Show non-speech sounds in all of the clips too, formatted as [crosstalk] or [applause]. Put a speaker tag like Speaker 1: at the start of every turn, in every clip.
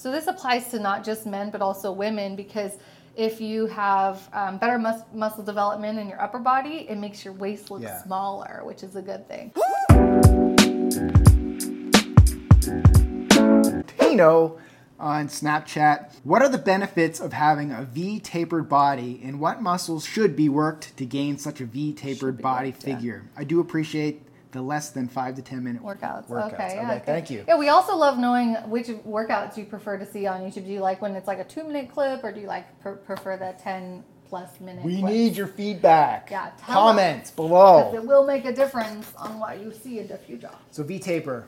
Speaker 1: So this applies to not just men, but also women because if you have um, better mus- muscle development in your upper body, it makes your waist look
Speaker 2: Yeah.
Speaker 1: smaller, which is a good thing.
Speaker 2: Tino on Snapchat. What are the benefits of having a V tapered body and what muscles should be worked to gain such a V tapered body
Speaker 1: worked, yeah.
Speaker 2: figure? I do appreciate the less than five to 10 minute
Speaker 1: Workouts.
Speaker 2: Workouts.
Speaker 1: Okay, yeah.
Speaker 2: Okay, thank you.
Speaker 1: Yeah, we also love knowing which workouts you prefer to see on YouTube. Do you like when it's like a two minute clip or do you like pr- prefer the 10 plus minute
Speaker 2: We
Speaker 1: clips?
Speaker 2: need your feedback.
Speaker 1: Yeah,
Speaker 2: Comments
Speaker 1: us.
Speaker 2: below.
Speaker 1: it will make a difference on what you see in the future.
Speaker 2: So V taper.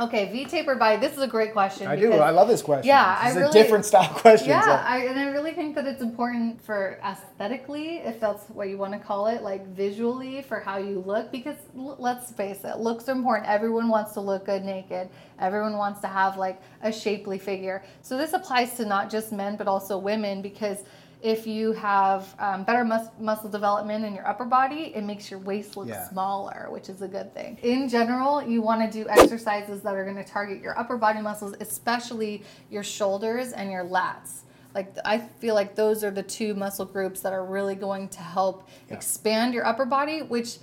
Speaker 1: Okay, V tapered body. This is a great question.
Speaker 2: I do. I love this question.
Speaker 1: Yeah,
Speaker 2: this
Speaker 1: I
Speaker 2: is
Speaker 1: really-
Speaker 2: a different style question.
Speaker 1: Yeah,
Speaker 2: so-
Speaker 1: I, and I really think that it's important for aesthetically, if that's what you want to call it, like visually for how you look. Because l- let's face it, looks are important. Everyone wants to look good naked. Everyone wants to have like a shapely figure. So this applies to not just men, but also women because if you have um, better mus- muscle development in your upper body, it makes your waist look
Speaker 2: Yeah.
Speaker 1: smaller, which is a good thing. In general, you want to do exercises that are going to target your upper body muscles, especially your shoulders and your lats. Like I feel like those are the two muscle groups that are really going to help expand your upper body, which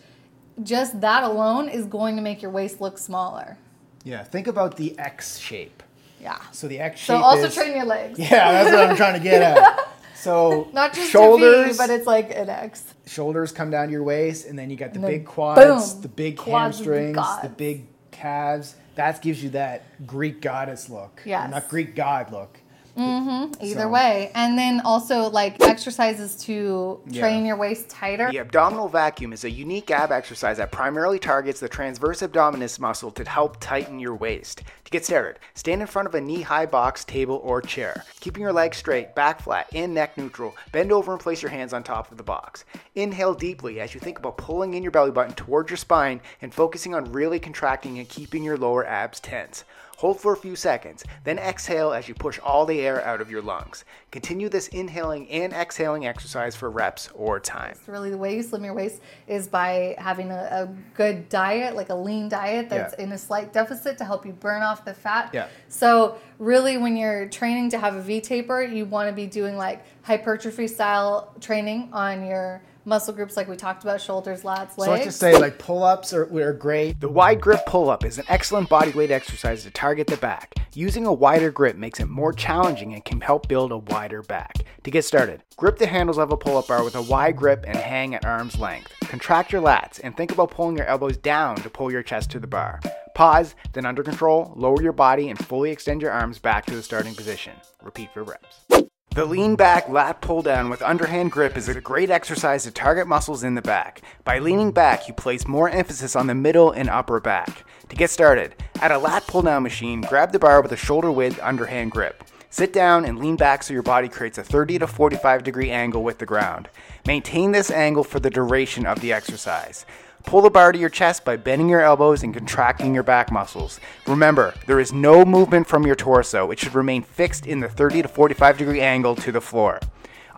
Speaker 1: just that alone is going to make your waist look smaller.
Speaker 2: yeah. Think about the X shape.
Speaker 1: Yeah.
Speaker 2: So the X shape.
Speaker 1: So also
Speaker 2: is,
Speaker 1: train your legs.
Speaker 2: Yeah, that's what I'm trying to get at. [laughs] So [laughs]
Speaker 1: Not just
Speaker 2: shoulders,
Speaker 1: V, but it's like an X.
Speaker 2: shoulders come down to your waist, and then you got the big quads,
Speaker 1: boom,
Speaker 2: the big
Speaker 1: quads
Speaker 2: hamstrings, the big calves. That gives you that Greek goddess look.
Speaker 1: Yes.
Speaker 2: Not Greek god look. Mm-hmm.
Speaker 1: Either
Speaker 2: So-
Speaker 1: way. And then also like exercises to train
Speaker 2: Yeah.
Speaker 1: your waist tighter.
Speaker 3: The abdominal vacuum is a unique ab exercise that primarily targets the transverse abdominis muscle to help tighten your waist. To get started, stand in front of a knee high box, table, or chair. Keeping your legs straight, back flat, and neck neutral, bend over and place your hands on top of the box. Inhale deeply as you think about pulling in your belly button towards your spine and focusing on really contracting and keeping your lower abs tense. Hold for a few seconds, then exhale as you push all the air out of your lungs. Continue this inhaling and exhaling exercise for reps or time.
Speaker 1: really the way you slim your waist is by having a, a good diet, like a lean diet that's
Speaker 2: Yeah.
Speaker 1: in a slight deficit to help you burn off the fat.
Speaker 2: Yeah.
Speaker 1: So really, when you're training to have a V taper, you want to be doing like hypertrophy style training on your muscle groups, like we talked about, shoulders, lats, legs.
Speaker 2: So let's just say like pull-ups are, are great.
Speaker 3: The wide grip pull up is an excellent bodyweight exercise to target the back. Using a wider grip makes it more challenging and can help build a wider back. To get started, grip the handles of a pull up bar with a wide grip and hang at arm's length. Contract your lats and think about pulling your elbows down to pull your chest to the bar. Pause, then under control, lower your body and fully extend your arms back to the starting position. Repeat for reps. The lean back lat pull down with underhand grip is a great exercise to target muscles in the back. By leaning back, you place more emphasis on the middle and upper back. To get started, at a lat pull down machine, grab the bar with a shoulder width underhand grip. Sit down and lean back so your body creates a 30 to 45 degree angle with the ground. Maintain this angle for the duration of the exercise. Pull the bar to your chest by bending your elbows and contracting your back muscles. Remember, there is no movement from your torso. It should remain fixed in the 30 to 45 degree angle to the floor.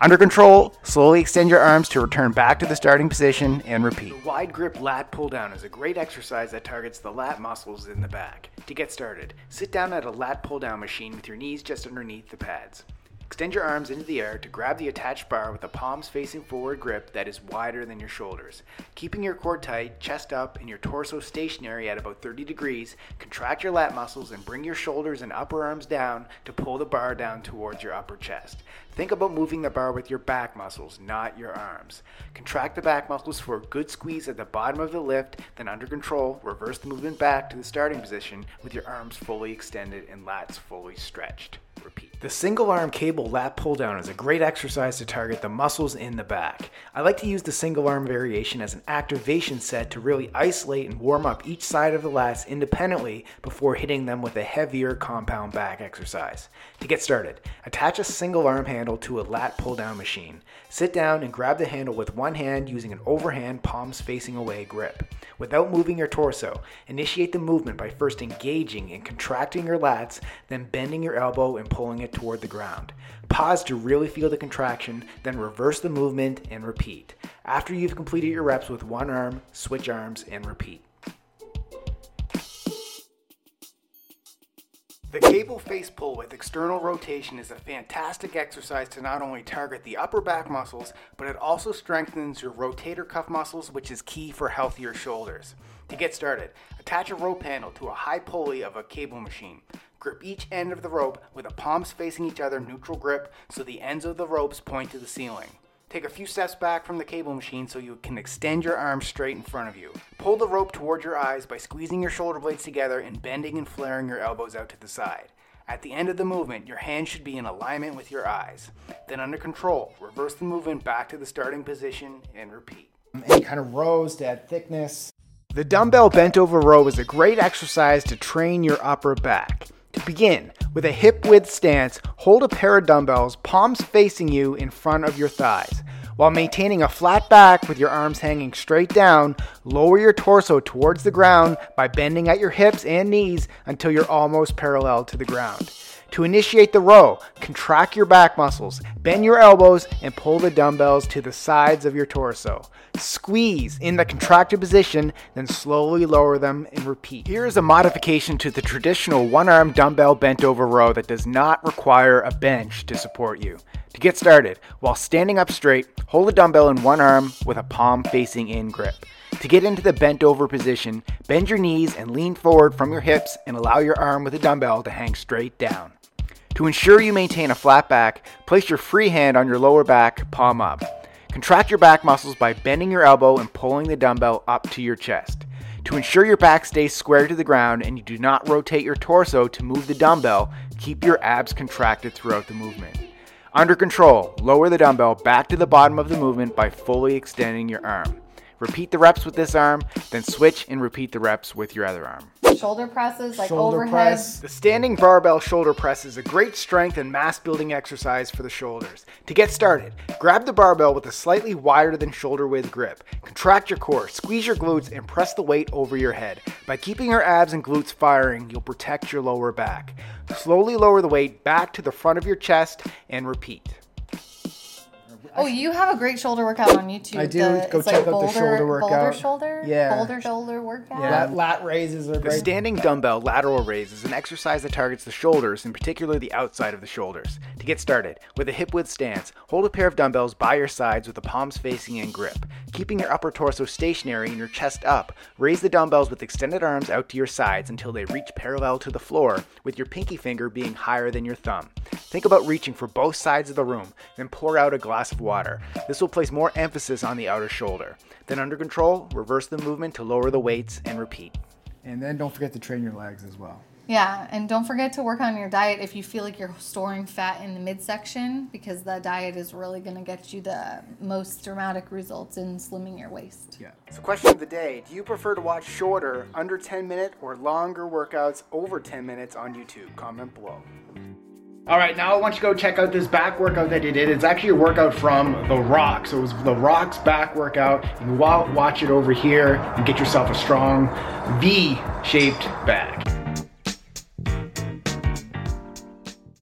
Speaker 3: Under control, slowly extend your arms to return back to the starting position and repeat. The wide grip lat pull down is a great exercise that targets the lat muscles in the back. To get started, sit down at a lat pull down machine with your knees just underneath the pads. Extend your arms into the air to grab the attached bar with the palms facing forward grip that is wider than your shoulders. Keeping your core tight, chest up, and your torso stationary at about 30 degrees, contract your lat muscles and bring your shoulders and upper arms down to pull the bar down towards your upper chest. Think about moving the bar with your back muscles, not your arms. Contract the back muscles for a good squeeze at the bottom of the lift, then under control, reverse the movement back to the starting position with your arms fully extended and lats fully stretched. The single arm cable lat pull down is a great exercise to target the muscles in the back. I like to use the single arm variation as an activation set to really isolate and warm up each side of the lats independently before hitting them with a heavier compound back exercise. To get started, attach a single arm handle to a lat pull down machine. Sit down and grab the handle with one hand using an overhand palms facing away grip. Without moving your torso, initiate the movement by first engaging and contracting your lats, then bending your elbow and pulling it toward the ground. Pause to really feel the contraction, then reverse the movement and repeat. After you've completed your reps with one arm, switch arms and repeat. The Cable face pull with external rotation is a fantastic exercise to not only target the upper back muscles, but it also strengthens your rotator cuff muscles, which is key for healthier shoulders. To get started, attach a rope handle to a high pulley of a cable machine. Grip each end of the rope with the palms facing each other neutral grip so the ends of the ropes point to the ceiling. Take a few steps back from the cable machine so you can extend your arms straight in front of you. Pull the rope towards your eyes by squeezing your shoulder blades together and bending and flaring your elbows out to the side. At the end of the movement, your hands should be in alignment with your eyes. Then, under control, reverse the movement back to the starting position and repeat.
Speaker 2: Any kind of rows to add thickness.
Speaker 3: The dumbbell bent over row is a great exercise to train your upper back. To begin, with a hip width stance, hold a pair of dumbbells, palms facing you in front of your thighs. While maintaining a flat back with your arms hanging straight down, lower your torso towards the ground by bending at your hips and knees until you're almost parallel to the ground. To initiate the row, contract your back muscles, bend your elbows, and pull the dumbbells to the sides of your torso. Squeeze in the contracted position, then slowly lower them and repeat. Here is a modification to the traditional one arm dumbbell bent over row that does not require a bench to support you. To get started, while standing up straight, hold a dumbbell in one arm with a palm facing in grip. To get into the bent over position, bend your knees and lean forward from your hips and allow your arm with a dumbbell to hang straight down. To ensure you maintain a flat back, place your free hand on your lower back, palm up. Contract your back muscles by bending your elbow and pulling the dumbbell up to your chest. To ensure your back stays square to the ground and you do not rotate your torso to move the dumbbell, keep your abs contracted throughout the movement. Under control, lower the dumbbell back to the bottom of the movement by fully extending your arm. Repeat the reps with this arm, then switch and repeat the reps with your other arm.
Speaker 1: Shoulder presses, like
Speaker 2: Shoulder
Speaker 1: overhead.
Speaker 2: press.
Speaker 3: The standing barbell shoulder press is a great strength and mass building exercise for the shoulders. To get started, grab the barbell with a slightly wider than shoulder width grip. Contract your core, squeeze your glutes, and press the weight over your head. By keeping your abs and glutes firing, you'll protect your lower back. Slowly lower the weight back to the front of your chest and repeat.
Speaker 1: Oh, you have a great shoulder workout on YouTube.
Speaker 2: I do.
Speaker 1: The-
Speaker 2: Go
Speaker 1: it's
Speaker 2: check out the
Speaker 1: boulder,
Speaker 2: shoulder workout.
Speaker 1: Boulder shoulder.
Speaker 2: Yeah.
Speaker 1: Boulder shoulder workout.
Speaker 2: Lat, lat raises are
Speaker 3: The
Speaker 2: great.
Speaker 3: standing dumbbell lateral raise is an exercise that targets the shoulders, in particular the outside of the shoulders. To get started, with a hip width stance, hold a pair of dumbbells by your sides with the palms facing in grip. Keeping your upper torso stationary and your chest up, raise the dumbbells with extended arms out to your sides until they reach parallel to the floor, with your pinky finger being higher than your thumb. Think about reaching for both sides of the room, then pour out a glass of water. This will place more emphasis on the outer shoulder. Then, under control, reverse the movement to lower the weights and repeat.
Speaker 2: And then don't forget to train your legs as well.
Speaker 1: Yeah, and don't forget to work on your diet if you feel like you're storing fat in the midsection because the diet is really going to get you the most dramatic results in slimming your waist.
Speaker 2: Yeah.
Speaker 3: So, question of the day Do you prefer to watch shorter, under 10 minute, or longer workouts over 10 minutes on YouTube? Comment below. All right, now I want you to go check out this back workout that he did. It's actually a workout from The Rock. So it was The Rock's back workout. You can watch it over here and get yourself a strong V shaped back.